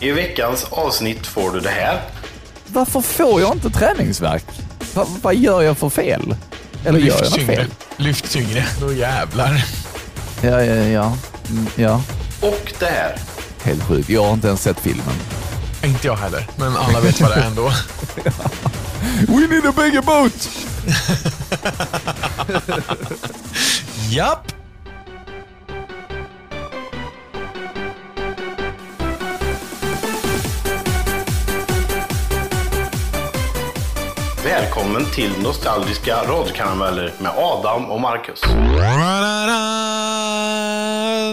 I veckans avsnitt får du det här. Varför får jag inte träningsverk? Va, vad gör jag för fel? Eller gör jag Lyft något tyngre. fel? Lyft tyngre. Då jävlar. Ja, ja, ja. Mm, ja. Och det här. Helt sjukt. Jag har inte ens sett filmen. Inte jag heller, men alla vet vad det är ändå. We need a bigger boat! Japp! Välkommen till Nostalgiska radiokarameller med Adam och Marcus.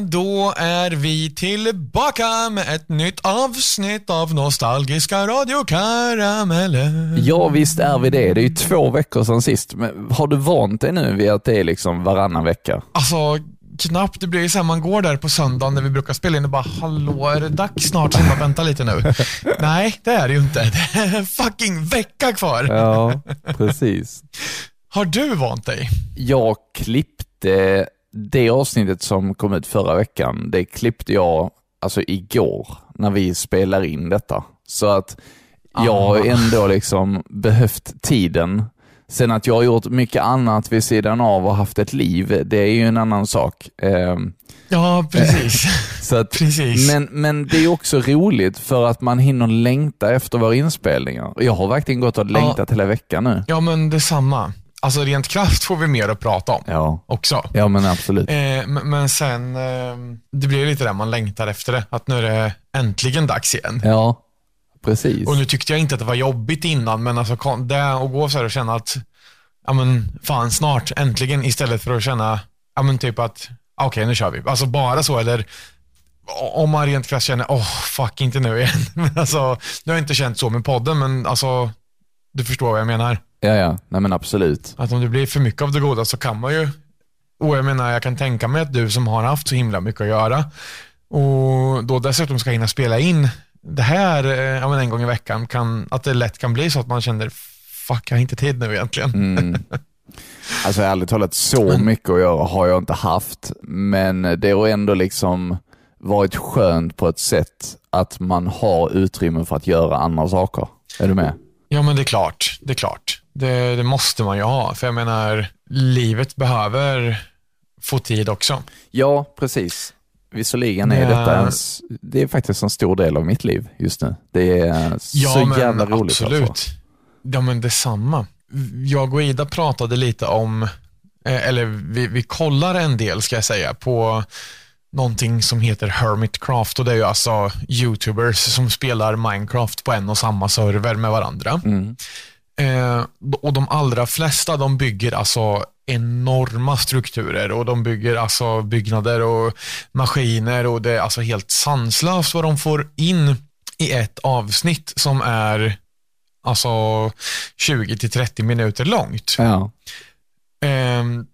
Då är vi tillbaka med ett nytt avsnitt av Nostalgiska radiokarameller. Ja, visst är vi det. Det är ju två veckor sedan sist. Men har du vant dig nu vid att det är liksom varannan vecka? Alltså, knappt. Det blir ju så här, man går där på söndagen när vi brukar spela in och bara “Hallå, är det dags snart?” Så bara, vänta lite nu. Nej, det är det ju inte. Det är en fucking vecka kvar. Ja, precis. Har du vant dig? Jag klippte det avsnittet som kom ut förra veckan. Det klippte jag alltså igår när vi spelar in detta. Så att jag har Ah. ändå liksom behövt tiden. Sen att jag har gjort mycket annat vid sidan av och haft ett liv, det är ju en annan sak. Ehm, Ja, precis. Så att, Precis. Men, men det är också roligt för att man hinner längta efter våra inspelningar. Jag har verkligen gått och längtat hela veckan nu. Ja, men detsamma. Alltså rent kraft får vi mer att prata om Ja, också. ja men absolut. Eh, men, sen, eh, det blir lite där man längtar efter det. Att nu är det äntligen dags igen. Ja, precis. Och nu tyckte jag inte att det var jobbigt innan, men alltså det att gå så här och känna att, ja men fan snart, äntligen, istället för att känna, ja men typ att, ah, okej nu kör vi. Alltså bara så, eller om man rent krasst känner, åh fuck inte nu igen. Men alltså, nu har jag inte känt så med podden, men alltså, du förstår vad jag menar. Ja, ja. Nej men absolut. Att om det blir för mycket av det goda så kan man ju, och jag menar jag kan tänka mig att du som har haft så himla mycket att göra och då dessutom ska hinna spela in det här eh, ja, en gång i veckan, kan, att det lätt kan bli så att man känner fuck jag har inte tid nu egentligen. Mm. Alltså ärligt talat, så mycket att göra har jag inte haft. Men det har ändå liksom varit skönt på ett sätt att man har utrymme för att göra andra saker. Är du med? Ja men det är klart, det är klart. Det, det måste man ju ha, för jag menar livet behöver få tid också. Ja, precis. Visserligen är Ja. detta en, det är faktiskt en stor del av mitt liv just nu. Det är så jävla roligt. absolut. Alltså. Ja, men detsamma. Jag och Ida pratade lite om, eh, eller vi, vi kollar en del ska jag säga, på någonting som heter Hermitcraft och det är ju alltså YouTubers som spelar Minecraft på en och samma server med varandra. Mm. Eh, och de allra flesta de bygger alltså enorma strukturer och de bygger alltså byggnader och maskiner och det är alltså helt sanslöst vad de får in i ett avsnitt som är alltså 20 till 30 minuter långt. Ja. Ehm,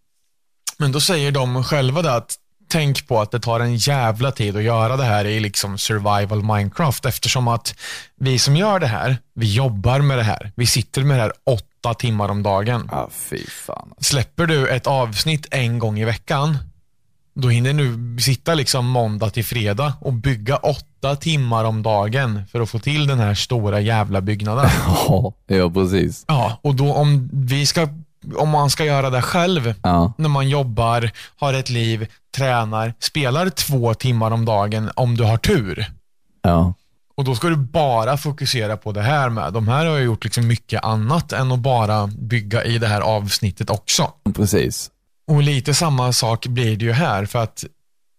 men då säger de själva det att tänk på att det tar en jävla tid att göra det här i liksom survival Minecraft eftersom att vi som gör det här, vi jobbar med det här. Vi sitter med det här åtta timmar om dagen. ja, fy fan. Släpper du ett avsnitt en gång i veckan, då hinner du sitta liksom måndag till fredag och bygga åtta timmar om dagen för att få till den här stora jävla byggnaden. Ja, ja precis. Ja, och då om vi ska, om man ska göra det själv, Ja. när man jobbar, har ett liv, tränar, spelar två timmar om dagen om du har tur. Ja. Och då ska du bara fokusera på det här med. De här har ju gjort liksom mycket annat än att bara bygga i det här avsnittet också. Precis. Och lite samma sak blir det ju här för att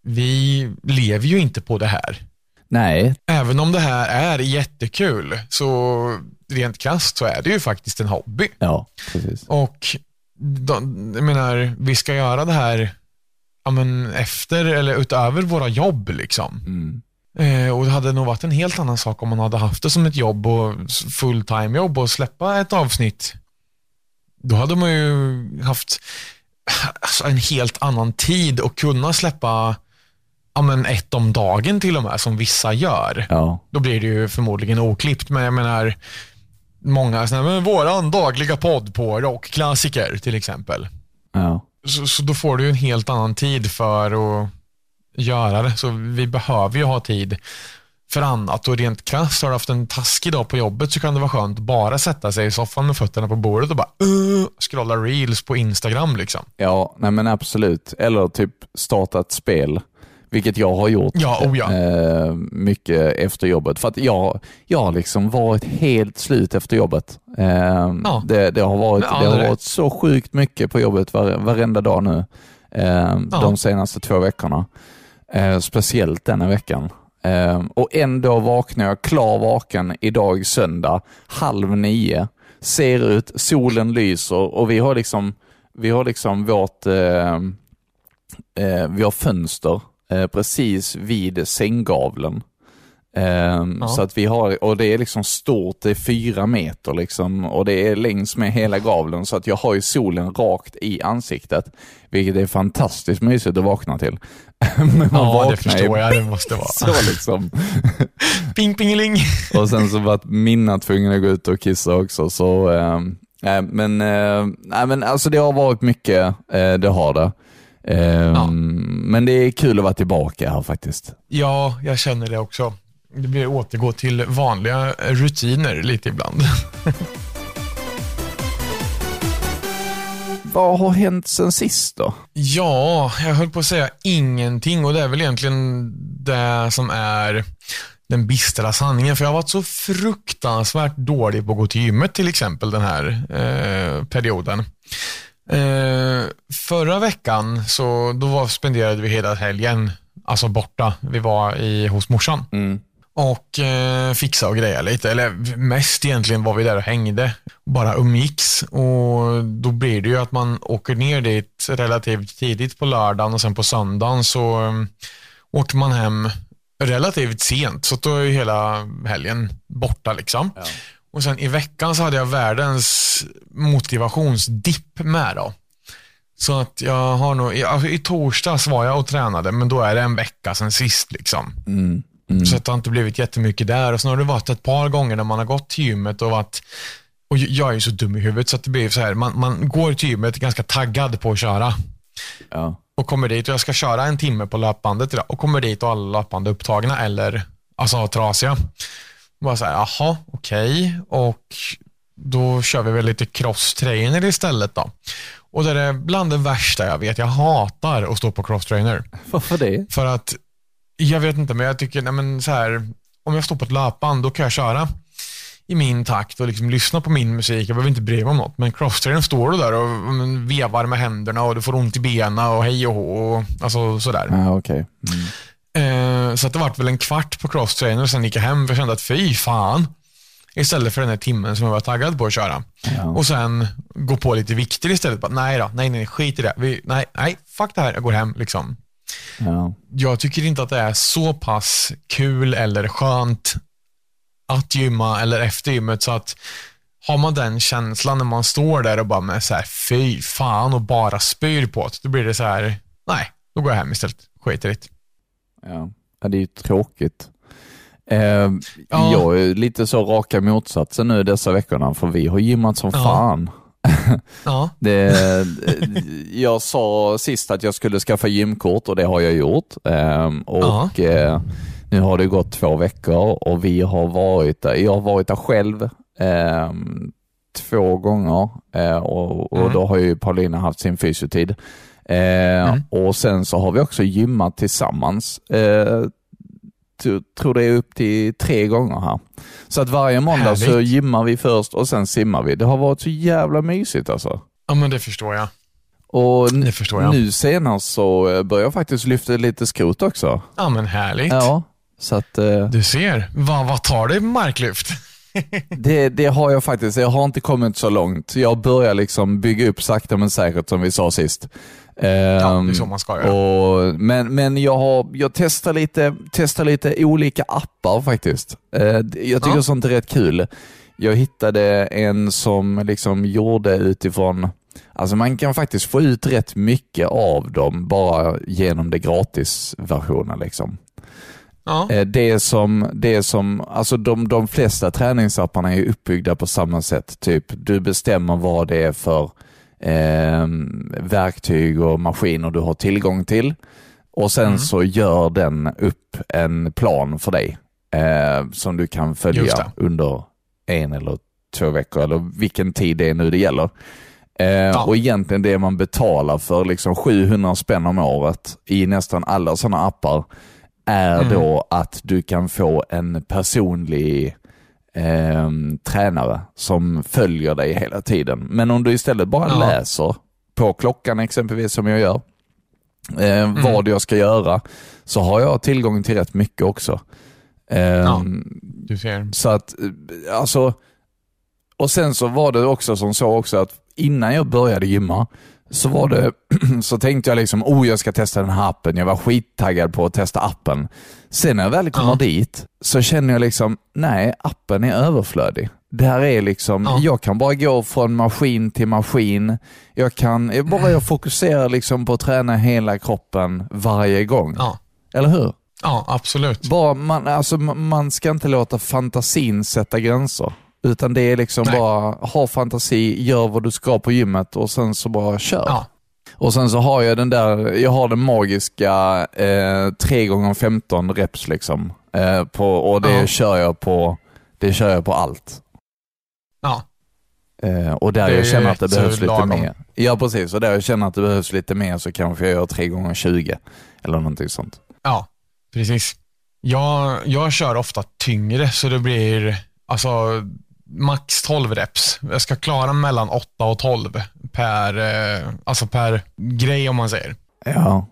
vi lever ju inte på det här. Nej, Även om det här är jättekul så rent krasst så är det ju faktiskt en hobby. ja, precis. Och de, jag menar, vi ska göra det här ja, men efter eller utöver våra jobb. liksom. Mm. Eh, och Det hade nog varit en helt annan sak om man hade haft det som ett jobb och fulltime jobb och släppa ett avsnitt. Då hade man ju haft alltså, en helt annan tid och kunna släppa ja, men ett om dagen till och med, som vissa gör. Ja. Då blir det ju förmodligen oklippt, men jag menar, många sådana, men våran dagliga podd på rockklassiker till exempel. Ja. Så, så då får du en helt annan tid för att göra det. Så vi behöver ju ha tid för annat och rent krasst har du haft en taskig dag på jobbet så kan det vara skönt att bara sätta sig i soffan med fötterna på bordet och bara uh, scrolla reels på Instagram liksom. Ja, nej men absolut. Eller typ starta ett spel. Vilket jag har gjort Ja, oh ja. eh, mycket efter jobbet. För att jag, jag har liksom varit helt slut efter jobbet. Eh, Ja. det, det, har varit, Ja, det har det varit så sjukt mycket på jobbet var, varenda dag nu. Eh, De senaste två veckorna. Eh, speciellt denna veckan. Eh, och ändå vaknar jag klar vaken idag söndag, halv nio. Ser ut, solen lyser och vi har liksom, vi har liksom vårt eh, eh, vi har fönster eh, precis vid sänggavlen. Eh, Ja. Så att vi har, och det är liksom stort, det är fyra meter liksom och det är längs med hela gavlen så att jag har ju solen rakt i ansiktet. Vilket är fantastiskt mysigt att vakna till. Men man Ja, vaknar det förstår jag. Det måste vara. Så liksom. Ping pingeling. Och sen så var Minna tvungen att gå ut och kissa också. Så, nej, men, nej, men alltså det har varit mycket, eh, det har det. Eh, Ja. Men det är kul att vara tillbaka här faktiskt. Ja, jag känner det också. Det blir återgå till vanliga rutiner lite ibland. Vad har hänt sen sist då? Ja, jag höll på att säga ingenting och det är väl egentligen det som är den bistra sanningen. För jag har varit så fruktansvärt dålig på att gå till gymmet till exempel den här eh, perioden. Eh, förra veckan så då var, spenderade vi hela helgen alltså borta. Vi var i, hos morsan och eh, fixa och greja lite. Eller mest egentligen var vi där och hängde. Bara umgicks. Och då blir det ju att man åker ner dit relativt tidigt på lördagen och sen på söndagen så um, åker man hem relativt sent. Så då är ju hela helgen borta liksom. Och sen i veckan så hade jag världens motivationsdipp med då. Så att jag har nog, i- alltså i torsdags var jag och tränade, men då är det en vecka sen sist liksom. Så att det har inte blivit jättemycket där. Och sen har det varit ett par gånger när man har gått till gymmet och varit och jag är ju så dum i huvudet så att det blir så här, man, man går till gymmet ganska taggad på att köra. Ja. Och kommer dit och jag ska köra en timme på löpbandet idag och kommer dit och alla löpband är upptagna eller alltså trasiga. Bara så här, jaha, okej. Och då kör vi väl lite cross-trainer istället då. Och det är bland det värsta jag vet. Jag hatar att stå på cross-trainer. Varför det? För att, jag vet inte, men jag tycker, nej men så här, om jag står på ett löpband, då kan jag köra i min takt och liksom lyssna på min musik. Jag behöver inte bry mig om något. Men crosstrainern står du där och mm, vevar med händerna och du får ont i benen och hej och hå. Och, alltså sådär. Ja, okej. Eh, så att det vart väl en kvart på crosstrainer och sen gick jag hem för jag kände att fy fan. Istället för den här timmen som jag var taggad på att köra. Ja. Och sen gå på lite vikter istället. Bara, nej då, nej nej, skit i det. Vi, nej, nej, fuck det här, jag går hem liksom Ja. jag tycker inte att det är så pass kul eller skönt att gymma eller efter gymmet så att har man den känslan när man står där och bara med så här fy fan och bara spyr på det, då blir det så här, nej, då går jag hem istället. Skiter i det. Ja. ja, det är ju tråkigt. Eh, Ja. Jag är lite så raka motsatsen nu dessa veckorna, för vi har gymmat som Ja. fan. Ja, Det, jag sa sist att jag skulle skaffa gymkort och det har jag gjort. Ehm, och eh, Nu har det gått två veckor och vi har varit där. Jag har varit där själv ehm, två gånger eh, och, och Mm. då har ju Paulina haft sin fysiotid. Eh, Och sen så har vi också gymmat tillsammans. Tror det är upp till tre gånger här. Så att varje måndag så Härligt. gymmar vi först och sen simmar vi. Det har varit så jävla mysigt alltså. ja men det förstår jag. Och Det förstår jag. nu senast så eh, börjar jag faktiskt lyfta lite skrot också. Ja men härligt. Ja, så att eh, Du ser, vad, vad tar det marklyft? det, det har jag faktiskt. Jag har inte kommit så långt. Jag börjar liksom bygga upp sakta men säkert som vi sa sist. Ja, det är Ehm, så man ska göra. och, men men jag, har, jag testar, lite, testar lite olika appar faktiskt. Eh, jag tycker Ja. sånt är rätt kul. Jag hittade en som liksom gjorde utifrån, alltså man kan faktiskt få ut rätt mycket av dem bara genom det gratisversionen. Liksom. Ja, Eh, Det som, det som, alltså de, de flesta träningsapparna är uppbyggda på samma sätt. Typ du bestämmer vad det är för eh, verktyg och maskiner du har tillgång till och sen så gör den upp en plan för dig. eh, som du kan följa under en eller två veckor eller vilken tid det är nu det gäller. Eh, Och egentligen det man betalar för, liksom 700 spänn om året i nästan alla sådana appar, är Mm. då att du kan få en personlig eh, tränare som följer dig hela tiden. Men om du istället bara Ja. läser på klockan exempelvis som jag gör, eh, Mm. vad jag ska göra, så har jag tillgång till rätt mycket också. Eh, Ja. Du ser. Så att, eh, alltså, och sen så var det också som så också att innan jag började gymma så var det, så tänkte jag liksom, oh jag ska testa den här appen. Jag var skittaggad på att testa appen. Sen när jag väl kommer Ja. dit så känner jag liksom, nej appen är överflödig. Det här är liksom, Ja. jag kan bara gå från maskin till maskin. Jag kan, jag bara jag fokuserar liksom på att träna hela kroppen varje gång. Ja. Eller hur? ja, absolut. Bara, man, alltså, man man ska inte låta fantasin sätta gränser. Utan det är liksom Nej. bara, ha fantasi, gör vad du ska på gymmet och sen så bara kör. Ja. Och sen så har jag den där, jag har den magiska eh, 3 gånger 15 reps liksom. Eh, på, och det Ja. kör jag på, det kör jag på allt. Ja. Eh, och där jag känner att det behövs lite mer. Ja precis, och där jag känner att det behövs lite mer så kanske jag gör 3 gånger 20 eller någonting sånt. Ja, precis. Jag, jag kör ofta tyngre så det blir alltså max 12 reps. Jag ska klara mellan 8 och 12 per, eh, alltså per grej om man säger. Ja.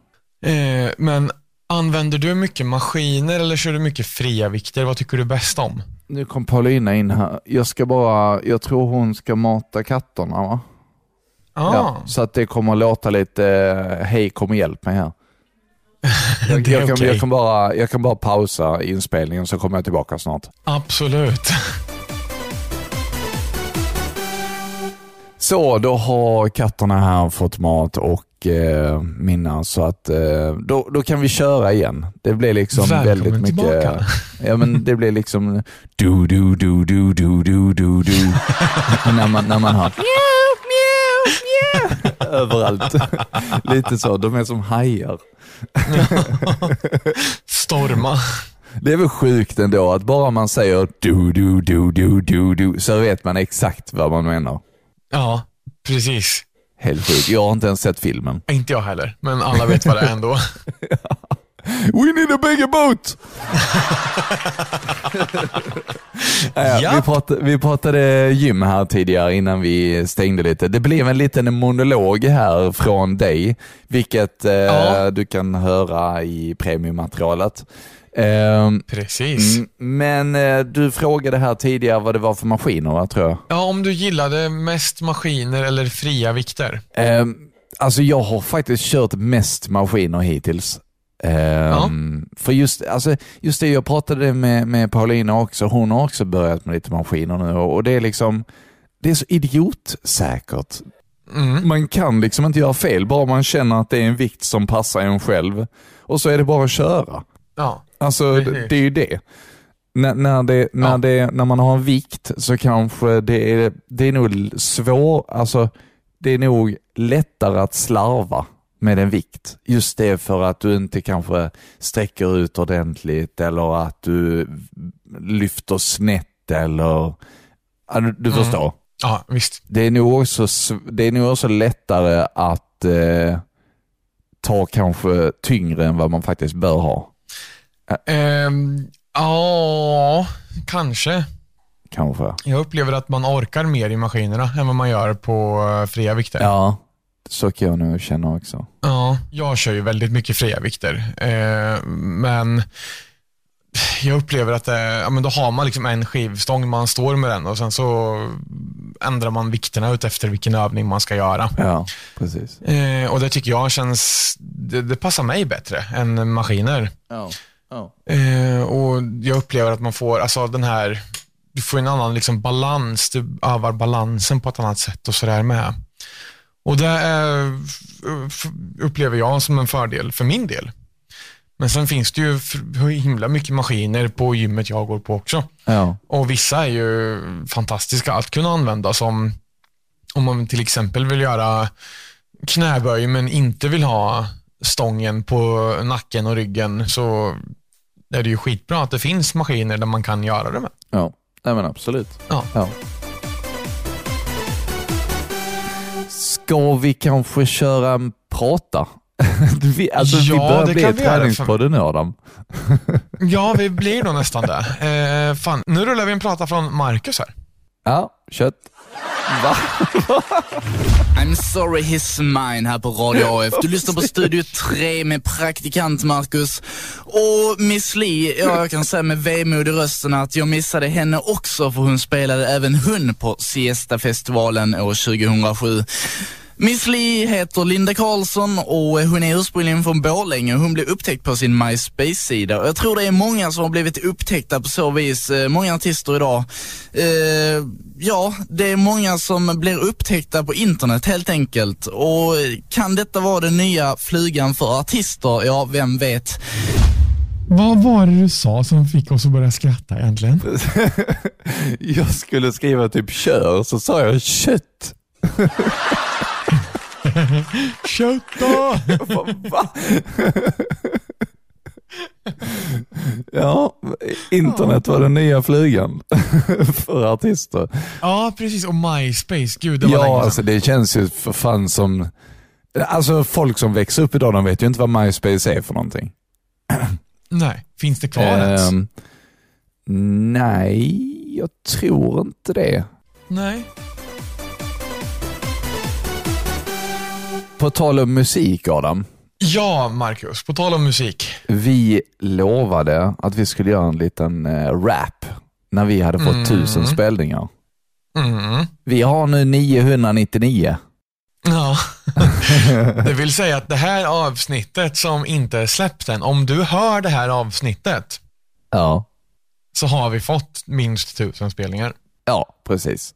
Eh, men använder du mycket maskiner eller kör du mycket fria vikter? Vad tycker du bäst om? Nu kom Paulina in här. Jag ska bara, jag tror hon ska mata katterna va? Ah, Ja, så att det kommer att låta lite, eh, hej kom och hjälp mig här. Jag, jag, kan, okej. jag, kan bara, jag kan bara pausa inspelningen så kommer jag tillbaka snart. Absolut. Så, då har katterna här fått mat och eh, mina så att eh, då, då kan vi köra igen. Det blir liksom Välkommen väldigt mycket... tillbaka. Ja men det blir liksom du du du du du du du du när man, när man hör mjau, mjau, mjau överallt. Lite så, de är som hajar. Storma. Det är väl sjukt ändå att bara man säger du du du du du du så vet man exakt vad man menar. Ja, precis. Helt sjukt. Jag har inte ens sett filmen. Inte jag heller, men alla vet vad det är ändå. We need a bigger boat! Ja. vi, pratade, vi pratade gym här tidigare innan vi stängde lite. Det blev en liten monolog här från dig, vilket eh, Ja. du kan höra i premiummaterialet. Ehm, Precis. mm, men eh, du frågade här tidigare vad det var för maskiner, va, tror jag. Ja, om du gillade mest maskiner eller fria vikter. Ehm, alltså jag har faktiskt kört mest maskiner hittills. Ehm, För just, alltså, just det, jag pratade med, med Paulina också, hon har också börjat med lite maskiner nu och, och det är liksom, det är så idiotsäkert. Mm. Man kan liksom inte göra fel, bara man känner att det är en vikt som passar en själv. Och så är det bara att köra. Ja, Alltså det, Precis. det är ju det. När, när, det, när, Ja. det, när man har en vikt så kanske det är, det är nog svår, alltså det är nog lättare att slarva med en vikt. Just det för att du inte kanske sträcker ut ordentligt eller att du lyfter snett eller, du, du Mm. förstår. ja visst. Det är nog också, det är nog också lättare att eh, ta kanske tyngre än vad man faktiskt bör ha. Ehm, ja, kanske. Kanske. Jag upplever att man orkar mer i maskinerna än vad man gör på eh, fria vikter. Ja, så kan jag nog känna också. Ja, jag kör ju väldigt mycket fria vikter. Eh, men jag upplever att det, ja, men då har man liksom en skivstång, man står med den och sen så ändrar man vikterna ut efter vilken övning man ska göra. Ja, precis. Eh, och det tycker jag känns, det, det passar mig bättre än maskiner. Ja. Eh, och jag upplever att man får, alltså den här, du får en annan liksom balans, du övar balansen på ett annat sätt och sådär med. Och det är, upplever jag som en fördel för min del. Men sen finns det ju himla mycket maskiner på gymmet jag går på också. Ja. Och vissa är ju fantastiska att kunna använda som om man till exempel vill göra knäböj men inte vill ha stången på nacken och ryggen så är det ju skitbra att det finns maskiner där man kan göra det med. Ja, nej men absolut. Ja. Ja. Ska vi kanske köra en prata? vi, alltså, vi Ja, börjar det bli vi träningspodden nu Adam. Ja, vi blir nog nästan det. Eh, fan, nu rullar vi en prata från Marcus här. Ja, kött. Va? I'm sorry he's mine här på Radio AF. Du lyssnar på Studio 3 med praktikant Marcus. Och Miss Li, ja, jag kan säga med vemod i rösten att jag missade henne också för hon spelade även hon på Siesta-festivalen år 2007. Miss Li heter Linda Karlsson och hon är ursprungligen från Borlänge. Hon blev upptäckt på sin MySpace-sida. Jag tror det är många som har blivit upptäckta på så vis. Eh, Många artister idag. Eh, ja, det är många som blir upptäckta på internet helt enkelt. Och kan detta vara den nya flugan för artister? Ja, vem vet. Vad var det du sa som fick oss att börja skratta egentligen? Jag skulle skriva typ kör, så sa jag kött. Kött då! Ja, internet var den nya flugan för artister. Ja, precis. Och MySpace. Gud, det var länge Ja, sedan. alltså det känns ju för fan som... Alltså folk som växer upp idag, de vet ju inte vad MySpace är för någonting. Nej, finns det kvar ens? Ehm, nej, jag tror inte det. Nej. På tal om musik Adam. Ja, Marcus. På tal om musik. Vi lovade att vi skulle göra en liten eh, rap när vi hade fått Mm. tusen spelningar. Mm. Vi har nu 999. Ja. Det vill säga att det här avsnittet som inte är släppt än, om du hör det här avsnittet Ja, så har vi fått minst tusen spelningar. ja precis.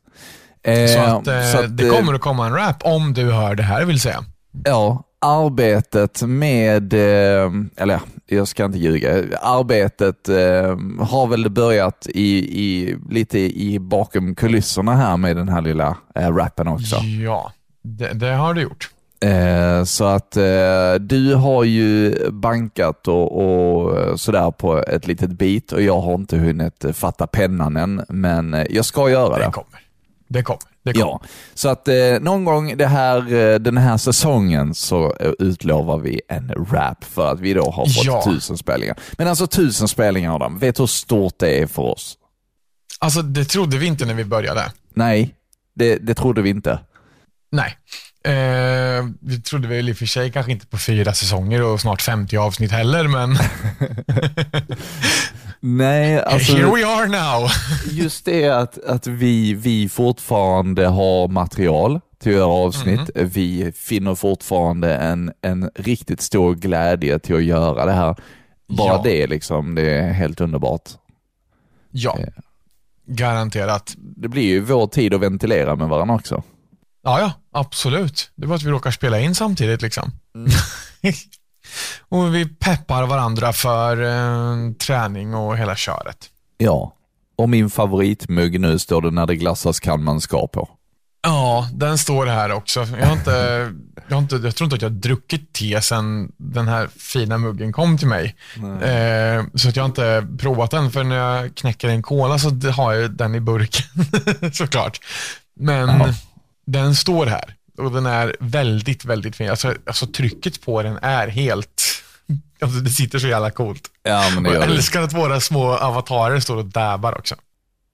Eh, Så att, eh, så att, det eh, kommer att komma en rap om du hör det här vill säga. Ja, arbetet med, eh, eller ja, jag ska inte ljuga, arbetet eh, har väl börjat i, i, lite i bakom kulisserna här med den här lilla rappen också. Ja, det, det har du gjort. Så att du har ju bankat och, och sådär på ett litet bit och jag har inte hunnit fatta pennan än, men jag ska göra Det det. kommer. Det kommer. Det kommer. Ja, så att eh, någon gång det här, eh, den här säsongen så eh, utlovar vi en rap för att vi då har fått Ja. tusen spelningar. Men alltså tusen spelningar Adam, vet du hur stort det är för oss? Alltså, det trodde vi inte när vi började. Nej, det, det trodde vi inte. Nej. Eh, vi trodde väl i och för sig kanske inte på fyra säsonger och snart 50 avsnitt heller, men Nej, alltså here we are now. just det att, att vi, vi fortfarande har material till att göra avsnitt. Vi finner fortfarande en, en riktigt stor glädje till att göra det här. Bara Ja. det liksom, det är helt underbart. Ja, garanterat. Det blir ju vår tid att ventilera med varandra också. Ja, ja, absolut. Det är bara att vi råkar spela in samtidigt liksom. och vi peppar varandra för eh, träning och hela köret. Ja, och min favoritmugg nu står det när det glassas kan man ska på. Ja, den står här också. Jag, har inte, jag, har inte, jag tror inte att jag har druckit te sedan den här fina muggen kom till mig. Eh, så att jag har inte provat den, för när jag knäcker en cola så har jag den i burken såklart. Men Ja. den står här och den är väldigt, väldigt fin. Alltså, alltså trycket på den är helt, alltså det sitter så jävla coolt. Ja, men jag älskar att våra små avatarer står och dabbar också.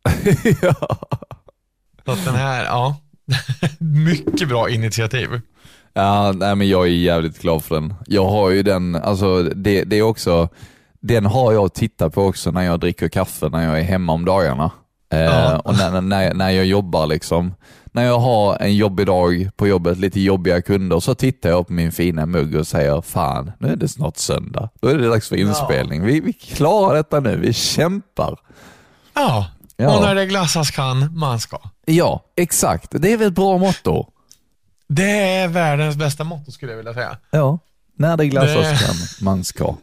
ja. Så att den här, ja, mycket bra initiativ. Ja, nej, men jag är jävligt glad för den. Jag har ju den, alltså det, det är också, den har jag tittat på också när jag dricker kaffe när jag är hemma om dagarna. Eh, Ja. Och när, när, när jag jobbar liksom. När jag har en jobbig dag på jobbet, lite jobbiga kunder, så tittar jag på min fina mugg och säger fan, nu är det snart söndag. Då är det dags för inspelning. Vi, vi klarar detta nu, vi kämpar. Ja, Ja. och när det glassas kan man ska. Ja, exakt. Det är väl ett bra motto? Det är världens bästa motto skulle jag vilja säga. Ja, när det glassas kan man ska.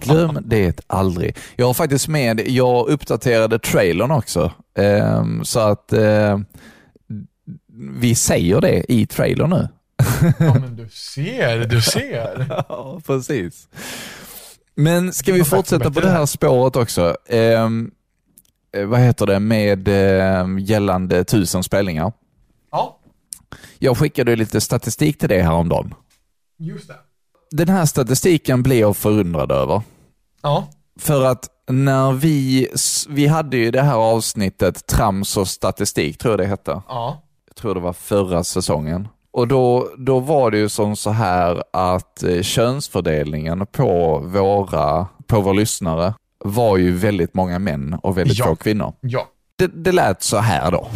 Glöm det aldrig. Jag har faktiskt med, jag uppdaterade trailern också. Ehm, så att eh, vi säger det i trailern nu. Ja, men du ser, du ser. Ja, precis. Men ska vi fortsätta på det här. spåret också? Ehm, eh, vad heter det med eh, gällande tusen spelningar? Ja, Jag skickade lite statistik till dig häromdagen. just det. Den här statistiken blir jag förundrad över. Ja, För att när vi, vi hade ju det här avsnittet Trams och statistik, tror jag det hette. ja. Tror det var förra säsongen. Och då, då var det ju som så här att eh, könsfördelningen på våra, på våra lyssnare var ju väldigt många män och väldigt Ja. få kvinnor. ja. Det, det lät så här då.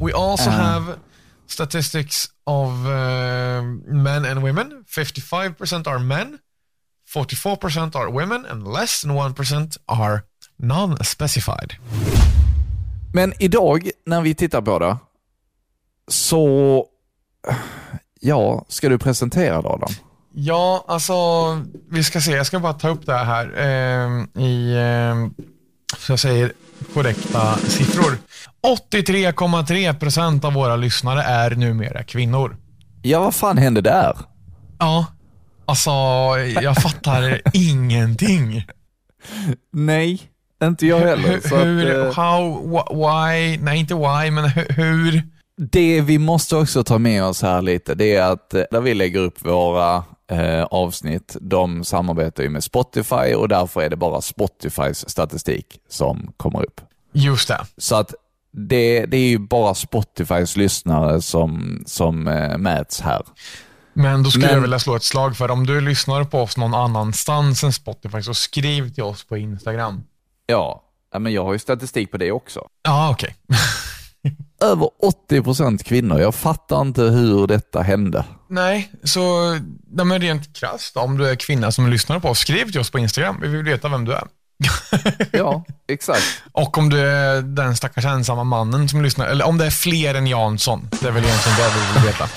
We also Uh. have statistics of uh, men and women. 55% are men, 44% are women, and less than 1% are non-specified. Men idag när vi tittar på det så, ja, ska du presentera då Adam? Ja, alltså, vi ska se. Jag ska bara ta upp det här eh, i, eh, så jag säger korrekta siffror. 83,3% av våra lyssnare är numera kvinnor. Ja, vad fan hände där? Ja, alltså, jag fattar ingenting. Nej, inte jag heller. Så hur, att, eh, how, wh- why, nej inte why, men hu- hur? Det vi måste också ta med oss här lite, det är att eh, där vi lägger upp våra eh, avsnitt, de samarbetar ju med Spotify och därför är det bara Spotifys statistik som kommer upp. Just det. Så att det, det är ju bara Spotifys lyssnare som, som eh, mäts här. Men då skulle Men- jag vilja slå ett slag för om du lyssnar på oss någon annanstans än Spotify så skriv till oss på Instagram. Ja, men jag har ju statistik på det också. Ja, okej. Över 80% kvinnor, jag fattar inte hur detta hände. Nej, så nej, men rent krasst, om du är kvinna som lyssnar på oss, skriv till oss på Instagram. Vi vill veta vem du är. Ja, exakt. Och om du är den stackars ensamma mannen som lyssnar, eller om det är fler än Jansson. Det är väl egentligen det vi vill veta.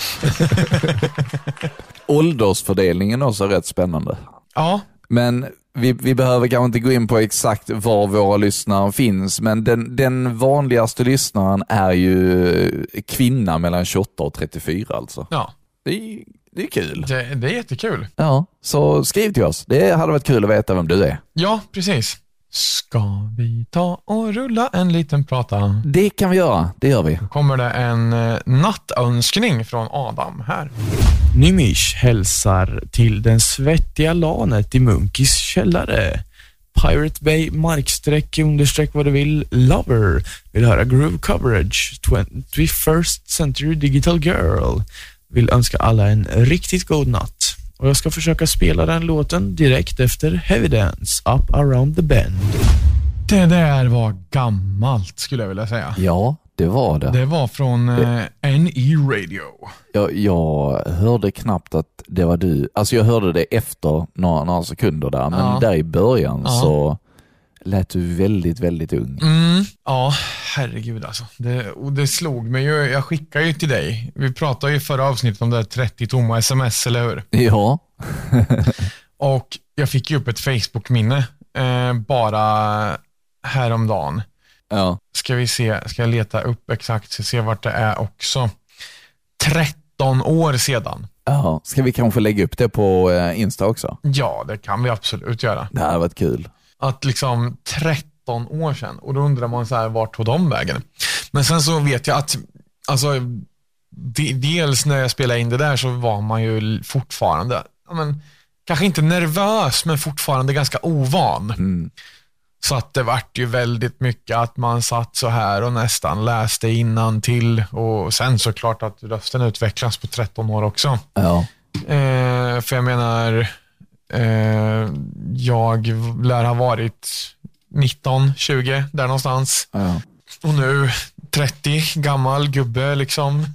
Åldersfördelningen också är rätt spännande. Ja, Men vi, vi behöver kanske inte gå in på exakt var våra lyssnare finns, men den, den vanligaste lyssnaren är ju kvinna mellan 28 och 34 alltså. ja Det är, det är kul. det, det är jättekul. Ja, så skriv till oss. Det hade varit kul att veta vem du är. Ja, precis. Ska vi ta och rulla en liten prata? Det kan vi göra, det gör vi. kommer det en eh, nattönskning från Adam här. Nimish hälsar till den svettiga lanet i Munkis källare. Pirate Bay, markstreck, understreck vad du vill, Lover vill höra Groove Coverage, 21st Century Digital Girl vill önska alla en riktigt god natt. Och jag ska försöka spela den låten direkt efter Heavy Dance, Up Around the Bend. Det där var gammalt skulle jag vilja säga. Ja, det var det. Det var från eh, NE Radio. Jag, jag hörde knappt att det var du. Alltså jag hörde det efter några, några sekunder där, men Ja. där i början Ja. så lät du väldigt, väldigt ung. Mm, ja, herregud alltså. Det, och det slog mig ju. Jag skickade ju till dig. Vi pratade ju i förra avsnittet om det där 30 tomma sms, eller hur? Ja, Och jag fick ju upp ett Facebook-minne eh, bara häromdagen. ja. Ska vi se, ska jag leta upp exakt så se vart det är också. 13 år sedan. ja. Ska vi kanske lägga upp det på eh, Insta också? Ja, det kan vi absolut göra. Det hade varit kul. Att liksom 13 år sedan och då undrar man så här, vart tog de vägen? Men sen så vet jag att, alltså, de, dels när jag spelade in det där så var man ju fortfarande, men, kanske inte nervös, men fortfarande ganska ovan. Mm. Så att det vart ju väldigt mycket att man satt så här och nästan läste innan till och sen såklart att rösten utvecklas på 13 år också. Ja. Eh, för jag menar, eh, jag lär ha varit 19, 20, där någonstans. ja. Och nu 30, gammal gubbe liksom.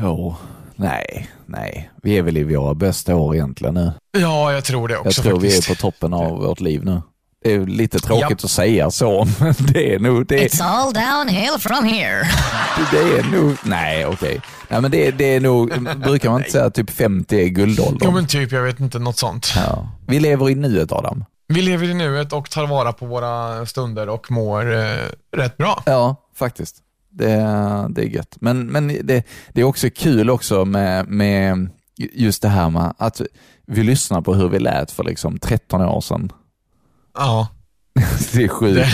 Jo, nej, nej. Vi är väl i våra bästa år egentligen nu. Ja, jag tror det också Jag tror faktiskt. vi är på toppen av vårt liv nu. Det är lite tråkigt Japp. att säga så, men det är nog, det, It's all downhill from here. det är nog, nej okej. Nej men det, det är nog, brukar man inte säga typ 50 är guldåldern? Jo men typ, jag vet inte, något sånt. Ja. Vi lever i nuet Adam. Vi lever i nuet och tar vara på våra stunder och mår eh, rätt bra. Ja, faktiskt. Det, det är gött. Men, men det, det är också kul också med, med just det här med att vi lyssnar på hur vi lät för liksom 13 år sedan. Ja. Det är sjukt. Det,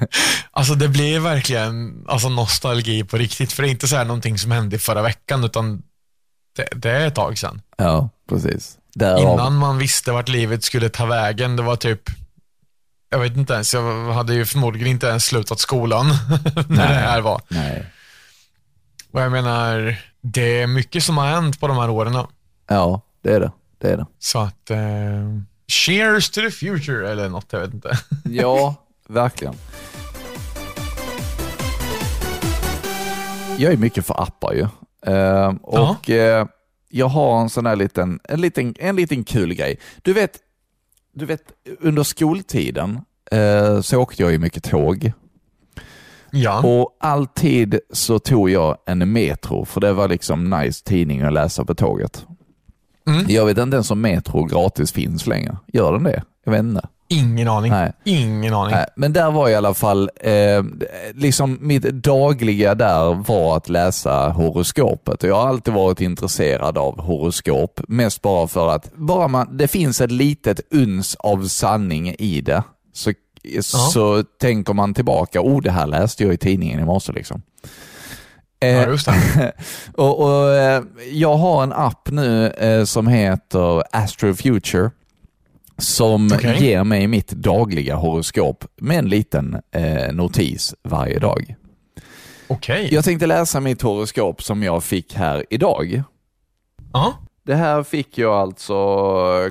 alltså det blir verkligen alltså nostalgi på riktigt. För det är inte så här någonting som hände förra veckan, utan det, det är ett tag sedan. Ja, precis. Därav, Innan man visste vart livet skulle ta vägen, det var typ jag vet inte ens, jag hade ju förmodligen inte ens slutat skolan när det här var. Nej. Och jag menar, det är mycket som har hänt på de här åren. Ja, det är det. Det är det. Så att, eh, cheers to the future eller något, jag vet inte. Ja, verkligen. Jag är mycket för appar ju. Eh, och eh, jag har en sån här liten, en liten, en liten kul grej. Du vet, du vet under skoltiden eh, så åkte jag ju mycket tåg. Ja, Och alltid så tog jag en Metro, för det var liksom nice tidning att läsa på tåget. Mm. Jag vet inte ens om Metro gratis finns längre. Gör den det? Jag vet inte. ingen aning. Nej. Ingen aning. Nej, men där var i alla fall, eh, liksom mitt dagliga där var att läsa horoskopet. Jag har alltid varit intresserad av horoskop, mest bara för att bara man, det finns ett litet uns av sanning i det, så, så tänker man tillbaka, oh det här läste jag i tidningen i morse. Liksom. Ja, Eh, just det. och, och, eh, jag har en app nu eh, som heter Astro Future som Okej. ger mig mitt dagliga horoskop med en liten eh, notis varje dag. Okej. Jag tänkte läsa mitt horoskop som jag fick här idag. Ja. Det här fick jag alltså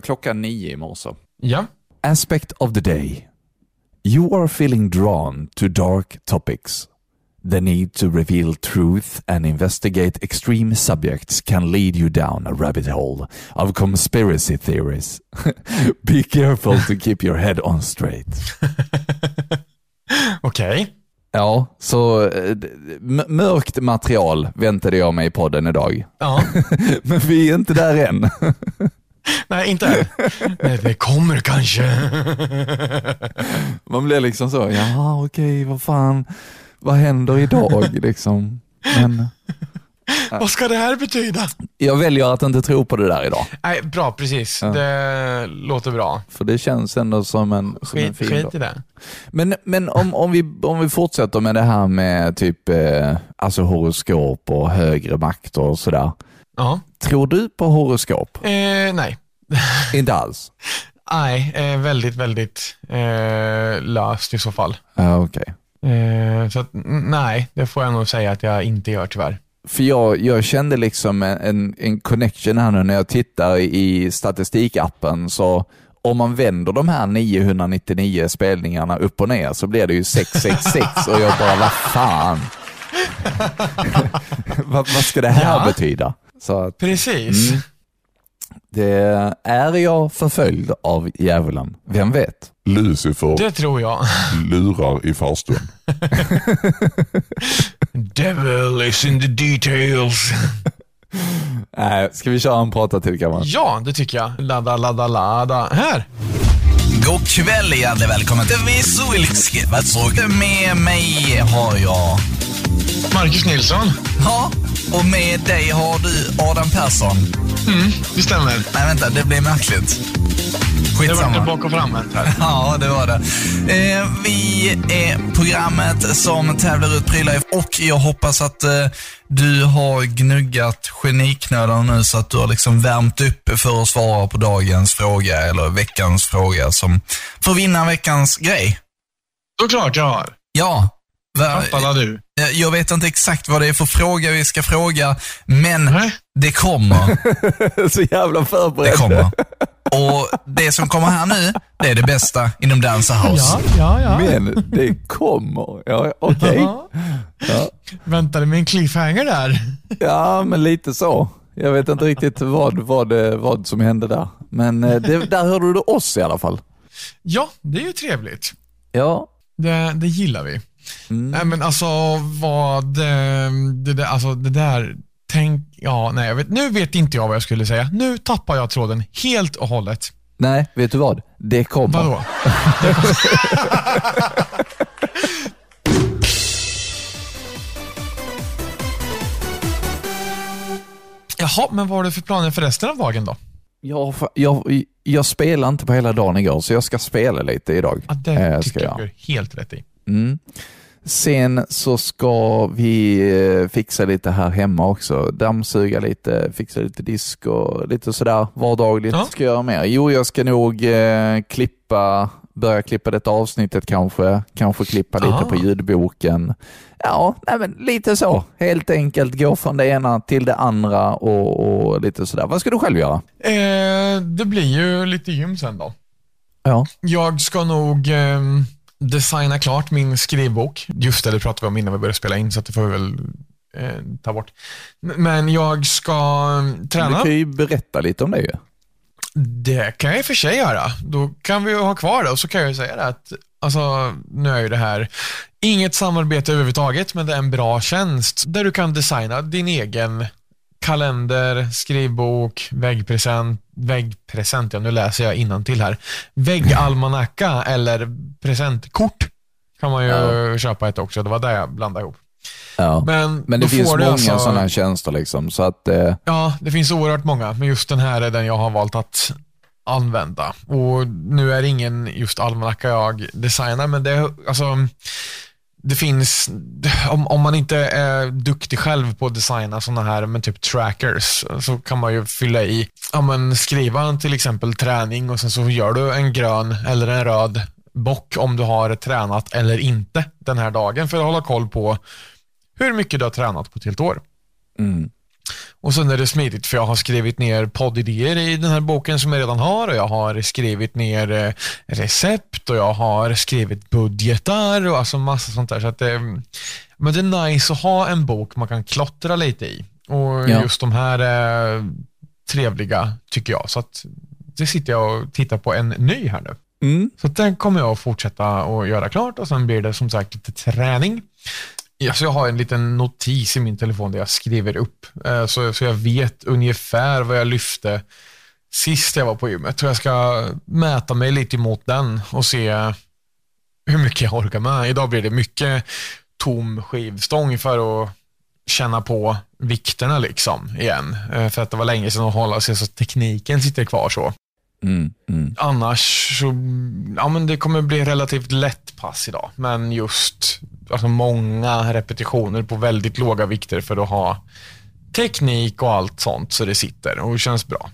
klockan nio i morse. Ja. Aspect of the day. You are feeling drawn to dark topics. The need to reveal truth and investigate extreme subjects can lead you down a rabbit hole of conspiracy theories. Be careful to keep your head on straight. Okej. Ja, så eh, mörkt material väntade jag mig i podden idag. Ja. Men vi är inte där än. Nej, inte än. Det kommer kanske. Man blir liksom så, ja okej, vad fan, vad händer idag liksom? Men Vad ska det här betyda? jag väljer att inte tro på det där idag. Nej, bra, precis. Det låter bra. För det känns ändå som en, som en Skit, fin skit dag. i det. Men, men om, om, vi, om vi fortsätter med det här med typ eh, alltså horoskop och högre makter och sådär. Ja. Tror du på horoskop? Eh, nej. Inte alls? Nej, eh, väldigt, väldigt eh, löst i så fall. Ja, okej. Eh, så att, nej, det får jag nog säga att jag inte gör tyvärr. För jag, jag kände liksom en, en, connection här nu när jag tittar i statistikappen så om man vänder de här 999 spelningarna upp och ner så blir det ju 666 och jag bara, vad fan? vad, vad ska det här Ja. betyda? Att, Precis. Mm. Det, är jag förföljd av djävulen? Vem vet? Lucifer Det tror jag. lurar i farstun. Devil is in the details. Nej, ska vi köra en prata till kammaren? Ja, det tycker jag. Ladda, ladda, ladda. Här. God kväll, hjärtligt välkommen till Visuilski. Vad såg du? Med mig har jag... Marcus Nilsson. Ja, och med dig har du Adam Persson. Det stämmer. Nej, vänta, det blir märkligt. Det var Skitsamma. bak och här. Ja, det var det. Eh, vi är programmet som tävlar ut prylar och jag hoppas att eh, du har gnuggat geniknölarna nu så att du har liksom värmt upp för att svara på dagens fråga eller veckans fråga som får vinna veckans grej. Såklart jag har. Ja. Fattar du? Jag vet inte exakt vad det är för fråga vi ska fråga, men Nej. det kommer. Så jävla Det förberedd. kommer. Och det som kommer här nu, det är det bästa inom Dansa House. ja, ja. Men det kommer. Ja, okej. Ja. Väntade med en cliffhanger där. Ja, men lite så. Jag vet inte riktigt vad, vad, det- vad som hände där. Men eh, det, där hörde du oss i alla fall. Ja, det är ju trevligt. Ja. Det, det gillar vi. Nej, men alltså vad, eh, det där, alltså det där, tänk, ja, nej, jag vet, nu vet inte jag vad jag skulle säga. Nu tappar jag tråden helt och hållet. Nej, vet du vad? Det kommer. Vadå? Jaha, men vad har du för planer för resten av dagen då? Jag, jag, jag spelade inte på hela dagen igår, så jag ska spela lite idag. Ja, det Eh, tycker jag du helt rätt i. Mm. Sen så ska vi eh, fixa lite här hemma också. Dammsuga lite, fixa lite disk och lite sådär vardagligt. Ja. Ska jag göra mer? Jo, jag ska nog eh, klippa, börja klippa detta avsnittet kanske. Kanske klippa lite Ah. på ljudboken. Ja, nej men lite så. Helt enkelt gå från det ena till det andra och, och lite sådär. Vad ska du själv göra? Eh, det blir ju lite gym sen då. Ja. Jag ska nog eh, designa klart min skrivbok. Just det, det pratade vi om innan vi började spela in, så det får vi väl eh, ta bort. Men jag ska eh, Du träna. kan ju berätta lite om det ju. Det kan jag i och för sig göra. Då kan vi ha kvar det och så kan jag säga det att Alltså, nu är ju det här inget samarbete överhuvudtaget, men det är en bra tjänst där du kan designa din egen kalender, skrivbok, väggpresent, väggpresent, ja nu läser jag innantill här. Väggalmanacka eller presentkort kan man ju Ja. köpa ett också. Det var där jag blandade ihop. Ja. Men, Men det finns många alltså- sådana tjänster liksom, så att eh, Ja, det finns oerhört många, men just den här är den jag har valt att använda. Och nu är det ingen just almanacka jag designar, men det, alltså, det finns, om, om man inte är duktig själv på att designa sådana här men typ trackers, så kan man ju fylla i, ja men skriva till exempel träning och sen så gör du en grön eller en röd bock om du har tränat eller inte den här dagen för att hålla koll på hur mycket du har tränat på ett helt år. mm. Och sen är det smidigt för jag har skrivit ner poddidéer i den här boken som jag redan har och jag har skrivit ner eh, recept och jag har skrivit budgetar och alltså massa sånt där. Så att det, men det är nice att ha en bok man kan klottra lite i. Och Ja. just de här är trevliga tycker jag. Så att det sitter jag och tittar på en ny här nu. Mm. Så den kommer jag att fortsätta att göra klart och sen blir det som sagt lite träning. Ja, så jag har en liten notis i min telefon där jag skriver upp eh, så, så jag vet ungefär vad jag lyfte sist jag var på gymmet. Jag tror jag ska mäta mig lite emot den och se hur mycket jag orkar med. Idag blir det mycket tom skivstång för att känna på vikterna liksom igen. Eh, För att det var länge sedan att hålla sig så tekniken sitter kvar så. Mm. Mm. Annars så, ja men det kommer bli relativt lätt pass idag. Men just alltså många repetitioner på väldigt låga vikter för att ha teknik och allt sånt så det sitter och det känns bra.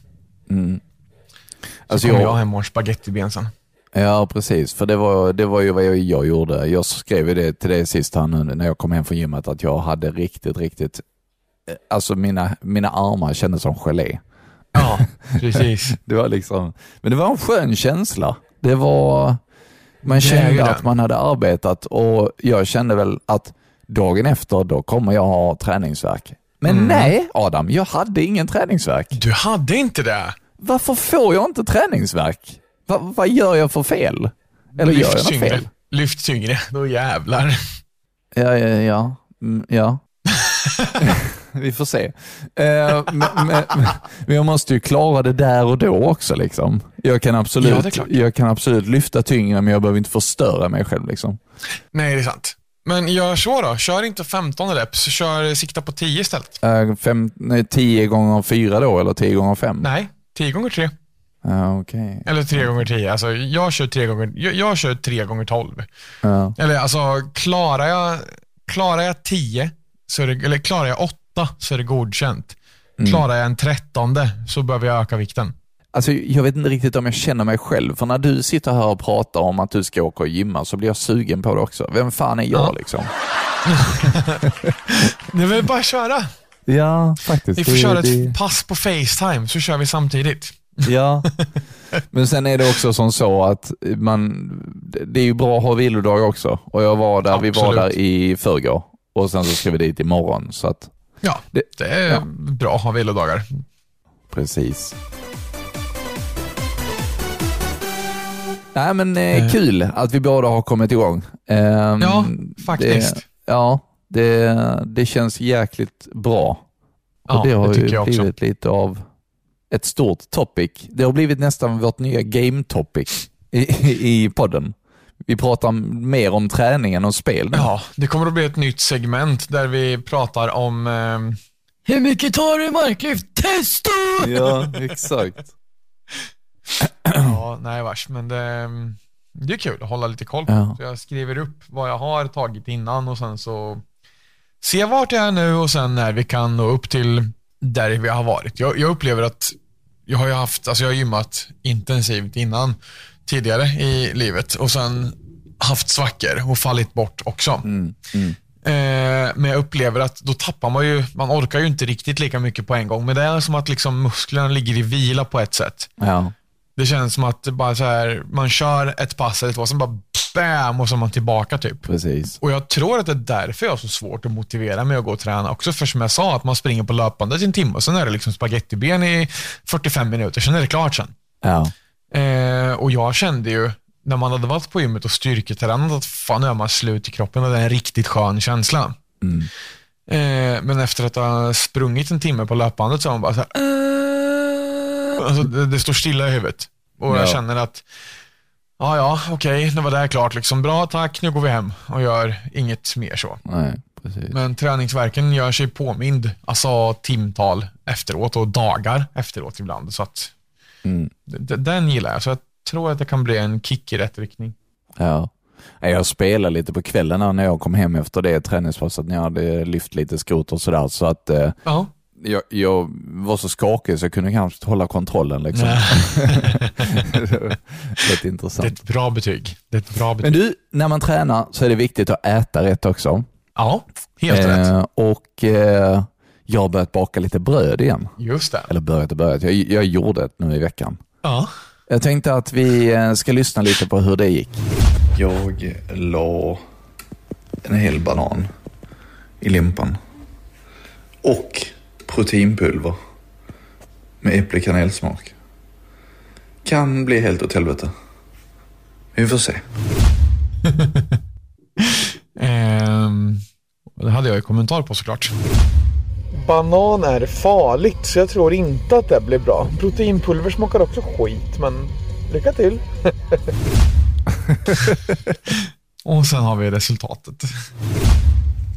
Mm. Så Alltså kommer jag jag, hem och har spagettiben sen. ja, precis. För det var, det var ju vad jag, jag gjorde. Jag skrev ju det till dig sist här nu när jag kom hem från gymmet att jag hade riktigt, riktigt, eh, alltså mina, mina armar kändes som gelé. Ja, precis. Det var liksom, men det var en skön känsla. Det var, man kände att man hade arbetat och jag kände väl att dagen efter, då kommer jag ha träningsverk. Men Mm. nej, Adam, jag hade ingen träningsverk. Du hade inte det? Varför får jag inte träningsverk? Va, vad gör jag för fel? Eller gör jag Lyft tyngre. fel? Lyft tyngre, då jävlar. Ja, ja, ja. Mm, ja. Vi får se. Eh, men, men, men jag måste ju klara det där och då också. Liksom. Jag, kan Ja, absolut, klart. jag kan absolut lyfta tyngre, men jag behöver inte förstöra mig själv. Liksom. Nej, det är sant. Men gör så då. Kör inte 15 reps, kör sikta på 10 istället. Eh, fem, nej, 10 gånger 4 då, eller 10 gånger 5? Nej, 10 gånger 3. Ja, okej. Eller 3 gånger 10. Alltså, jag kör 3 gånger, jag, jag kör 3 gånger 12. Ja. Eller alltså, klarar jag, klarar jag 10, så det, eller klarar jag 8 så är det godkänt. Mm. Klarar jag en trettonde så behöver jag öka vikten. Alltså, jag vet inte riktigt om jag känner mig själv, för när du sitter här och pratar om att du ska åka och gymma så blir jag sugen på det också. Vem fan är jag Ja. liksom? Är väl bara köra. Ja, faktiskt. Vi får Det- köra det- ett pass på Facetime så kör vi samtidigt. Ja, men sen är det också som så att man, det är ju bra att ha vilodag också. Och jag var där, vi var där i förrgår och sen så ska vi dit imorgon. Så att, Ja, Det- det är ja. bra att ha vilodagar. precis. Nej men eh, Eh. kul att vi båda har kommit igång. Ehm, Ja, faktiskt. Det, ja, det, det känns jäkligt bra. Ja, och det har det ju jag också. blivit lite av ett stort topic. Det har blivit nästan vårt nya game topic i, i podden. Vi pratar mer om träning än om spel nu. Ja, det kommer att bli ett nytt segment där vi pratar om... Eh, Hur mycket tar du i marklyft? Testo! ja exakt. ja, nej vars, men det, det är kul att hålla lite koll på. Ja. Så jag skriver upp vad jag har tagit innan och sen så se vart jag är nu och sen när vi kan nå upp till där vi har varit. Jag, jag upplever att jag har ju haft, alltså jag har gymmat intensivt innan tidigare i livet och sen haft svackor och fallit bort också. Eh, men jag upplever att då tappar man ju, man orkar ju inte riktigt lika mycket på en gång. Men det är som att liksom musklerna ligger i vila på ett sätt. Ja. Det känns som att bara så här, man kör ett pass eller två, sen bara bam och så är man tillbaka typ. Precis. Och jag tror att det är därför jag har så svårt att motivera mig att gå och träna också. För som jag sa, att man springer på löpbandet i en timme och sen är det liksom spagettiben i 45 minuter, sen är det klart sen. Ja. Eh, och jag kände ju, när man hade varit på gymmet och styrketränat, att fan nu är man slut i kroppen och det är en riktigt skön känsla. Eh, men efter att ha sprungit en timme på löpbandet så är man bara så här, "Äh." alltså, det, det står stilla i huvudet. Och jag Ja. känner att, ja ja, okej, nu var det här klart. Liksom. Bra, tack, nu går vi hem och gör inget mer så. Nej, precis. Men träningsverken gör sig påmind, alltså timtal efteråt och dagar efteråt ibland. Så att, Mm. den gillar jag, så jag tror att det kan bli en kick i rätt riktning. Ja. Jag spelade lite på kvällen när jag kom hem efter det träningspasset när jag hade lyft lite skrot och sådär. Så att eh, Ja. jag, jag var så skakig så jag kunde knappt hålla kontrollen. Liksom. Rätt Det är intressant. ett bra betyg. Det är ett bra betyg. Men du, när man tränar så är det viktigt att äta rätt också. Ja, helt rätt. Eh, och eh, jag har börjat baka lite bröd igen. Just det. Eller börjat och börjat, jag, jag gjorde det nu i veckan. Ja. Jag tänkte att vi eh, ska lyssna lite på hur det gick. Jag la en hel banan i limpan. Och proteinpulver med äpple-kanelsmak. Kan bli helt åt helvete. Vi får se. Ehm, det hade jag ju kommentar på såklart. Banan är farligt, så jag tror inte att det blir bra. Proteinpulver smakar också skit, men lycka till. Och sen har vi resultatet.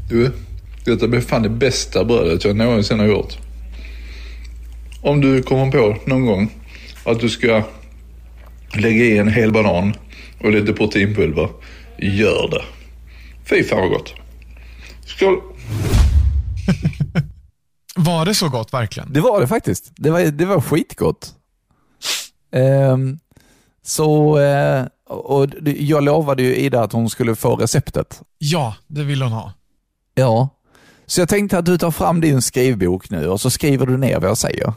Du, detta blir fan det bästa brödet jag någonsin har gjort. Om du kommer på någon gång att du ska lägga i en hel banan och lite proteinpulver, gör det. Fy fan vad gott. Skål! Var det så gott verkligen? Det var det faktiskt. Det var, det var skitgott. Ehm, så, eh, och jag lovade ju Ida att hon skulle få receptet. Ja, det vill hon ha. Ja. Så jag tänkte att du tar fram din skrivbok nu och så skriver du ner vad jag säger.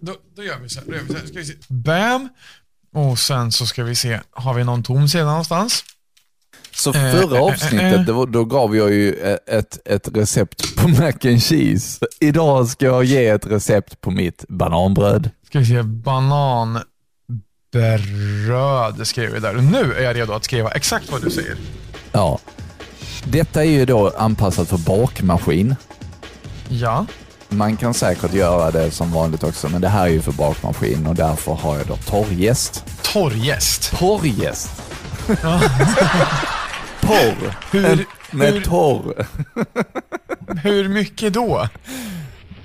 Då, då gör vi så här. Då gör vi så här. Ska vi se. Bam! Och sen så ska vi se, har vi någon tom sida någonstans? Så Eh, förra eh, eh, avsnittet, eh. var, då gav jag ju ett, ett recept på mac and cheese. Idag ska jag ge ett recept på mitt bananbröd. Ska vi se, bananbröd skriver vi där. Nu är jag redo att skriva exakt vad du säger. Ja. Detta är ju då anpassat för bakmaskin. Ja, Man kan säkert göra det som vanligt också, men det här är ju för bakmaskin och därför har jag då torrjäst. torrjäst. Porrjäst. Porr. Hur, Med hur, torr. hur mycket då?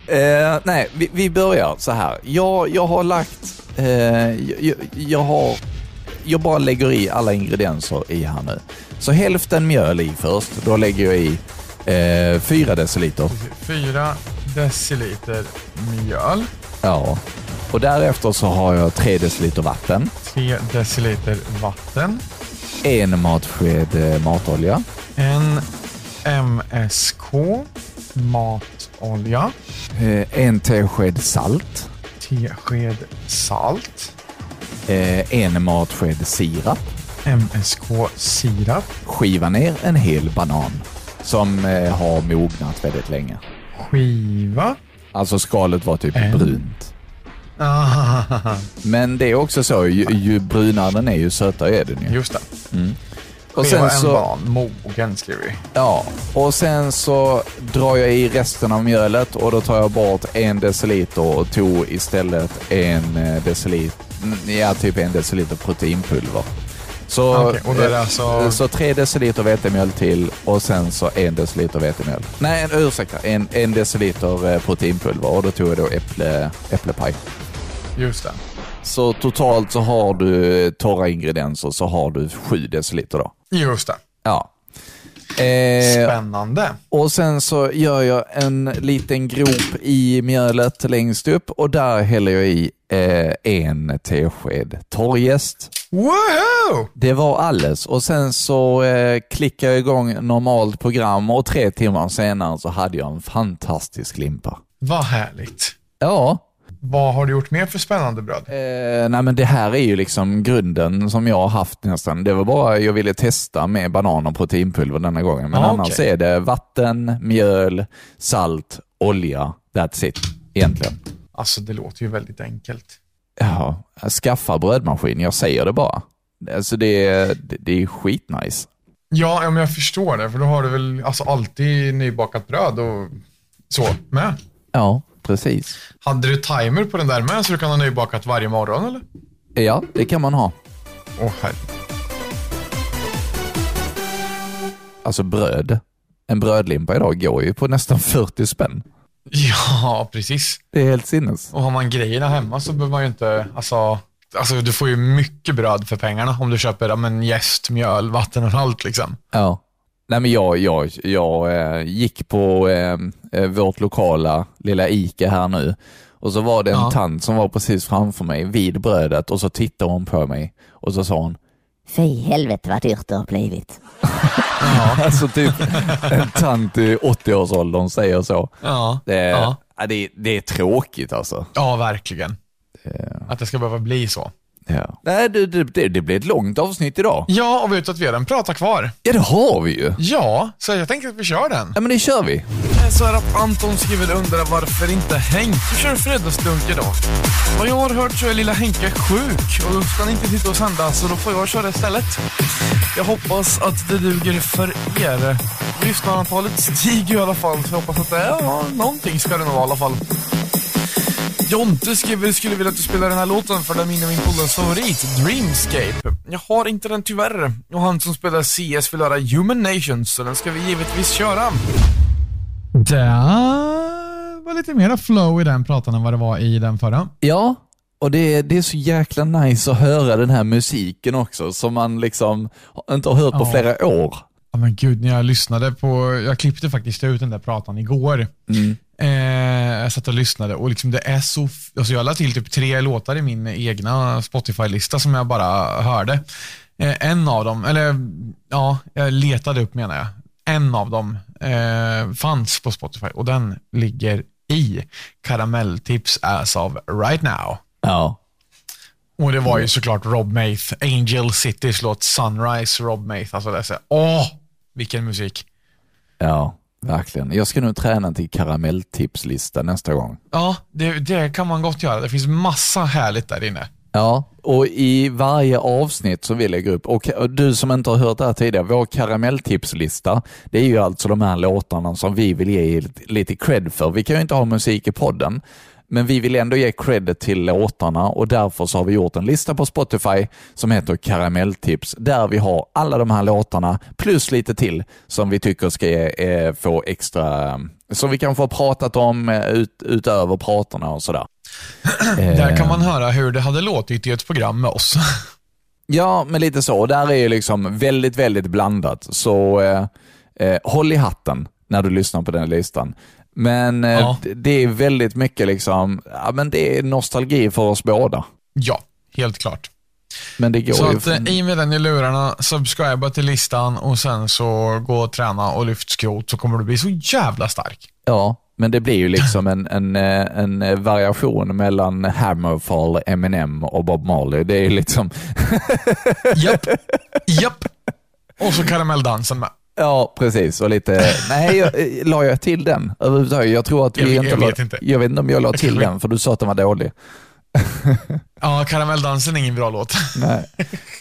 Eh, nej, vi, vi börjar så här. Jag, jag har lagt... Eh, jag, jag har... Jag bara lägger i alla ingredienser i här nu. Så hälften mjöl i först. Då lägger jag i eh, 4 deciliter. Fyra deciliter mjöl, Ja. Och därefter så har jag 3 deciliter vatten. tre deciliter vatten, En matsked eh, matolja. en MSK matolja, Eh, en tesked salt. tesked salt, Eh, en matsked sirap. MSK sirap, Skiva ner en hel banan som har mognat väldigt länge. skiva. Alltså skalet var typ En. brunt. Ah, Men det är också så, ju, ju brunare den är ju sötare är den ju. just det. Och Skiva sen en så, ban, mogen skriver vi. ja, och sen så drar jag i resten av mjölet och då tar jag bort en deciliter och tog istället en eh, deciliter, mm, ja typ en deciliter proteinpulver. Så, Okej, och då är det eh, alltså- så tre deciliter vetemjöl till och sen så en deciliter vetemjöl. Nej, en, ursäkta, en, en deciliter eh, proteinpulver och då tog jag då äpple, äpplepaj. Just det. Så totalt så har du eh, torra ingredienser så har du 7 deciliter då. Just det. Ja. Eh, Spännande. och sen så gör jag en liten grop i mjölet längst upp och där häller jag i eh, en tesked torrjäst. Woho! Det var alles och sen så eh, klickade jag igång normalt program och tre timmar senare så hade jag en fantastisk limpa. Vad härligt. Ja, Vad har du gjort mer för spännande bröd? Eh, nej men det här är ju liksom grunden som jag har haft nästan. Det var bara jag ville testa med banan och proteinpulver denna gången. Men Ah, annars okej. är det vatten, mjöl, salt, olja. That's it, egentligen. Alltså, det låter ju väldigt enkelt. Ja, skaffa brödmaskin, jag säger det bara. Alltså det, är- det, det är skitnice. Ja, men jag förstår det. För då har du väl alltså, alltid nybakat bröd och så med. Ja, precis. Hade du timer på den där med så du kan ha nybakat varje morgon eller? Ja, det kan man ha. Åh herre. Alltså bröd. En brödlimpa idag går ju på nästan 40 spänn. Ja, precis. Det är helt sinnes. Och har man grejerna hemma så behöver man ju inte, alltså, alltså du får ju mycket bröd för pengarna om du köper men jäst, mjöl, vatten och allt liksom. Ja. Nej men jag, jag, jag eh, gick på eh, eh, vårt lokala lilla Ica här nu och så var det en Ja. tant som var precis framför mig vid brödet och så tittade hon på mig och så sa hon Fy helvete vad dyrt det har blivit. Alltså typ en tant i 80-årsåldern säger så. Ja, Det ja. ja. det, är- det är tråkigt alltså. ja verkligen. Att det ska behöva bli så. Ja. Nej, det, det, det, det blir ett långt avsnitt idag. Ja, och vet du att vi har en prata kvar? Ja, det har vi ju. Ja, så jag tänker att vi kör den. Ja, men det kör vi. Så är att Anton skriver undrar varför inte Henke kör fredagslunk idag. Vad jag har hört så är lilla Henke sjuk och då ska han inte sitta och sända så då får jag köra istället. Jag hoppas att det duger för er. Lyssnarantalet stiger i alla fall så jag hoppas att det är ja, någonting ska det nog vara i alla fall. Jonte skriver skulle vilja att du spelar den här låten för den är min polares favorit, Dreamscape. Jag har inte den tyvärr. Och han som spelar CS vill höra Human Nations, så den ska vi givetvis köra. Det var lite mera flow i den pratan än vad det var i den förra. Ja, och det är, det är så jäkla nice att höra den här musiken också som man liksom inte har hört på Ja. flera år. Ja men gud, när jag lyssnade på, jag klippte faktiskt ut den där pratan igår. Eh, jag satt och lyssnade och liksom det är så, alltså jag la till typ tre låtar i min egna Spotify-lista som jag bara hörde. Eh, en av dem, eller ja, jag letade upp menar jag. En av dem eh, fanns på Spotify och den ligger i Karamelltips as of right now. Ja. Och det var ju såklart Rob Maith, Angel Citys låt Sunrise, Rob Maith. Alltså det är så åh, vilken musik. Ja, verkligen. Jag ska nu träna till karamelltipslista nästa gång. Ja, det, det kan man gott göra. Det finns massa härligt där inne. Ja, och i varje avsnitt som vi lägger upp, och du som inte har hört det här tidigare, vår karamelltipslista, det är ju alltså de här låtarna som vi vill ge lite- lite cred för. Vi kan ju inte ha musik i podden, men vi vill ändå ge cred till låtarna och därför så har vi gjort en lista på Spotify som heter Karamelltips, där vi har alla de här låtarna plus lite till som vi tycker ska eh, få extra, som vi kanske har pratat om eh, ut, utöver pratarna och sådär. Där kan man höra hur det hade låtit i ett program med oss. Ja, men lite så. Där är ju liksom väldigt, väldigt blandat. Så eh, eh, håll i hatten när du lyssnar på den listan. Men eh, Ja. det är väldigt mycket liksom, ja men det är nostalgi för oss båda. ja, helt klart. Men det går Så ju... att, eh, i med den i lurarna, subscriba till listan och sen så gå och träna och lyft skrot så kommer du bli så jävla stark. Ja, men det blir ju liksom en, en, eh, en variation mellan Hammerfall, Eminem och Bob Marley. Det är ju liksom, Japp, japp. Och så karamelldansen med. Ja precis. Och lite, nej, jag, eh, la jag till den överhuvudtaget? Jag tror att vi Jag- jag inte vet la, inte. Jag vet inte om jag la till den, för du sa att den var dålig. Ja, karamelldansen är ingen bra låt. Nej.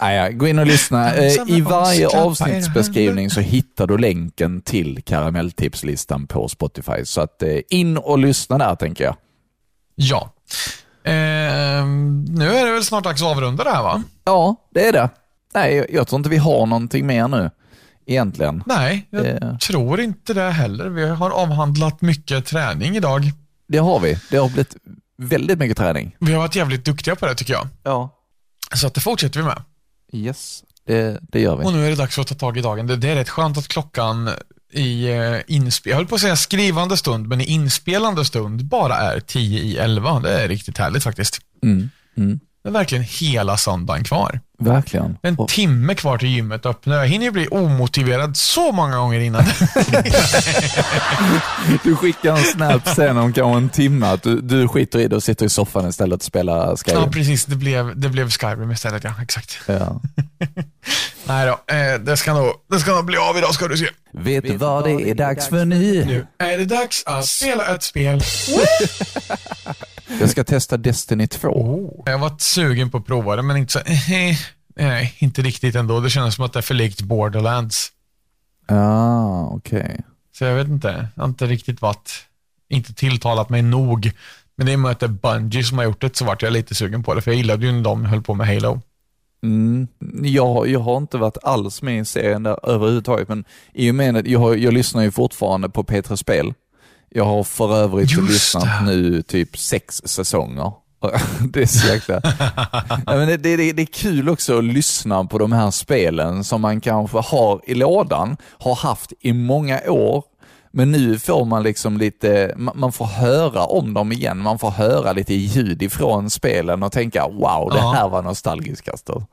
Nej, ja, gå in och lyssna. Eh, I varje avsnittsbeskrivning så hittar du länken till karamelltipslistan på Spotify. Så att eh, in och lyssna där tänker jag. Ja. Ehm, nu är det väl snart dags att avrunda det här va? Ja, det är det. Nej, jag, jag tror inte vi har någonting mer nu egentligen. Nej, jag Eh. tror inte det heller. Vi har avhandlat mycket träning idag. Det har vi. Det har blivit väldigt mycket träning. Vi har varit jävligt duktiga på det tycker jag. Ja. Så att det fortsätter vi med. Yes, det, det gör vi. Och nu är det dags att ta tag i dagen. Det, det är rätt skönt att klockan i uh, inspel, jag höll på att säga skrivande stund, men i inspelande stund bara är 10 i 11. Det är riktigt härligt faktiskt. Mm. Mm. Det är verkligen hela söndagen kvar. Verkligen. En Och- timme kvar till gymmet öppnar. Jag hinner ju bli omotiverad så många gånger innan. Du skickar en snap sen om kanske en timme att du, du skiter i det och sitter i soffan istället och spelar Skyrim. ja, precis. Det blev, det blev Skyrim istället, ja. Exakt. Ja. Nej då, eh, det, ska nog, det ska nog bli av idag ska du se. Vet du vad det är dags för nu? Nu är det dags att spela ett spel. Jag ska testa Destiny 2. Oh. Jag var sugen på att prova det, men inte så... eh, Nej, inte riktigt ändå. Det känns som att det är för likt Borderlands. Ah, okej. Så jag vet inte. Jag har inte riktigt varit... Inte tilltalat mig nog. Men det är med att det är Bungie som har gjort det så vart jag lite sugen på det. För jag gillade ju när de höll på med Halo. Mm. Jag, jag har inte varit alls med i serien där överhuvudtaget, men i och med att jag, har, jag lyssnar ju fortfarande på P3 Spel. Jag har för övrigt Just lyssnat det. nu typ sex säsonger. Det är så jäkla... ja, men det, det, det, det är kul också att lyssna på de här spelen som man kanske har i lådan, har haft i många år, men nu får man liksom lite, ma- man får höra om dem igen, man får höra lite ljud ifrån spelen och tänka wow, det här var nostalgiskt Kastor.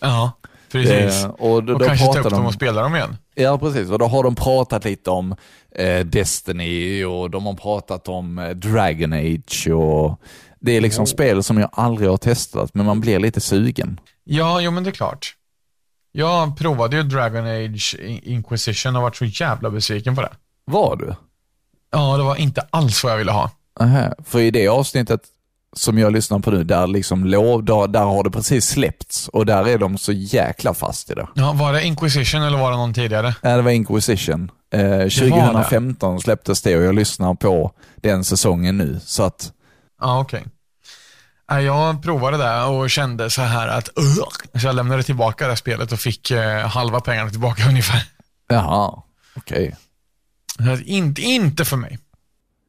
Ja, precis. Eh, och då, och då kanske ta upp dem de, och spela dem igen. Ja, precis. Och då har de pratat lite om Destiny och de har pratat om eh, Dragon Age och det är liksom spel som jag aldrig har testat, men man blir lite sugen. Ja, jo men det är klart. Jag provade ju Dragon Age Inquisition och varit så jävla besviken på det. Var du? Ja, det var inte alls vad jag ville ha. Aha. För i det avsnittet som jag lyssnar på nu, där liksom lov, där, där har det precis släppts och där är de så jäkla fast i det. Ja, var det Inquisition eller var det någon tidigare? Ja, det var Inquisition. Eh, det. 2015 släpptes det och jag lyssnar på den säsongen nu. Så att, Ja, okej. Nej, Jag provade det och kände så här att "Ugh." Så jag lämnade tillbaka det spelet och fick eh, halva pengarna tillbaka ungefär. jaha, okej. Att Inte, inte för mig.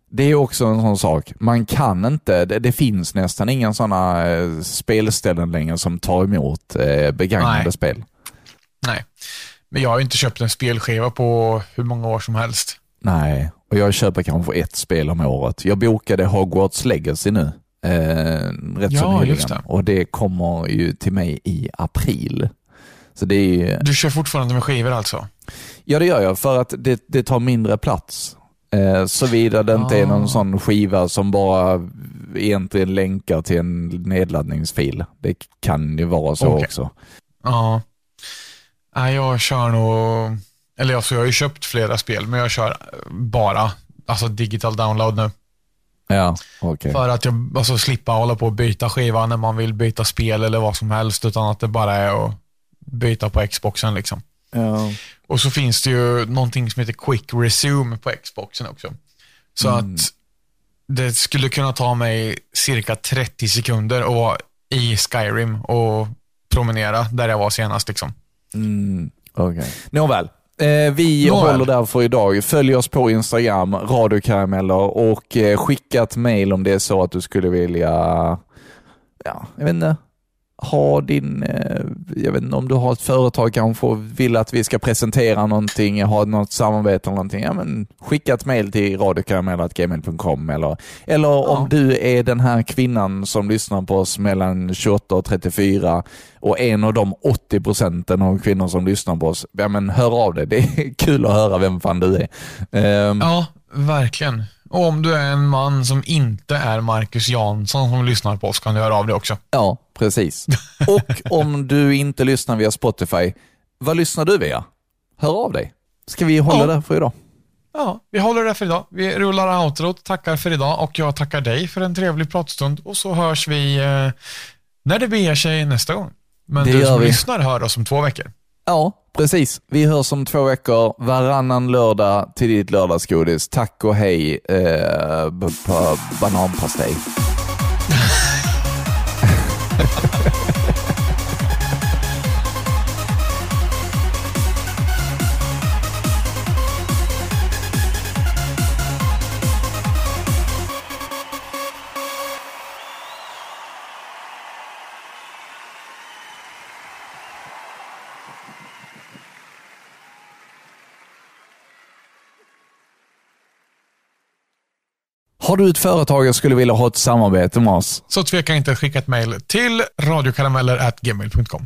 Det är också en sån sak. Man kan inte, det, det finns nästan inga sådana eh, spelställen längre som tar emot eh, begagnade Nej. spel. Nej. Men jag har ju inte köpt en spelskiva på hur många år som helst. Nej, och jag köper kanske ett spel om året. Jag bokade Hogwarts Legacy nu, eh, rätt så Ja, nyligen. just det. Och det kommer ju till mig i april. Så det är ju, Du kör fortfarande med skivor alltså? ja det gör jag för att det, det tar mindre plats. Eh, Såvida det inte är Ah. någon sån skiva som bara egentligen länkar till en nedladdningsfil. Det kan ju vara så Okej. också. Ja. Nej, jag kör nog... Eller alltså, jag har ju köpt flera spel, men jag kör bara alltså digital download nu. Ja, okej. För att jag alltså, slippa hålla på och byta skiva när man vill byta spel eller vad som helst, utan att det bara är att byta på Xboxen liksom. Ja. Och så finns det ju någonting som heter Quick Resume på Xboxen också. Så Mm. att det skulle kunna ta mig cirka 30 sekunder att vara i Skyrim och promenera där jag var senast. Liksom. Mm, okej. Nåväl. Eh, vi Nåväl. håller där för idag. Följ oss på Instagram, radiokarameller och eh, skicka ett mail om det är så att du skulle vilja, ja, jag vet inte, ha din, eh, jag vet inte om du har ett företag kanske och vill att vi ska presentera någonting, ha något samarbete eller någonting, ja men skicka ett mail till radiokarameller.gmail.com eller, eller om du är den här kvinnan som lyssnar på oss mellan 28 och 34 och en av de 80 procenten av kvinnor som lyssnar på oss, ja men hör av dig. Det är kul att höra vem fan du är. Ehm, Ja, verkligen. Och om du är en man som inte är Marcus Jansson som lyssnar på oss kan du höra av dig också. Ja, precis. Och om du inte lyssnar via Spotify, vad lyssnar du via? Hör av dig. Ska vi hålla Ja. där för idag? Ja, vi håller det för idag. Vi rullar outrot, tackar för idag och jag tackar dig för en trevlig pratstund och så hörs vi eh, när det beger sig nästa gång. Men Det du som vi. lyssnar hör oss om två veckor. Ja, precis. Vi hörs om två veckor, varannan lördag till ditt lördagsgodis. Tack och hej, eh, på bananpastej. Har du ett företag och skulle vilja ha ett samarbete med oss? Så tveka inte att skicka ett mejl till radiokarameller.gmail.com.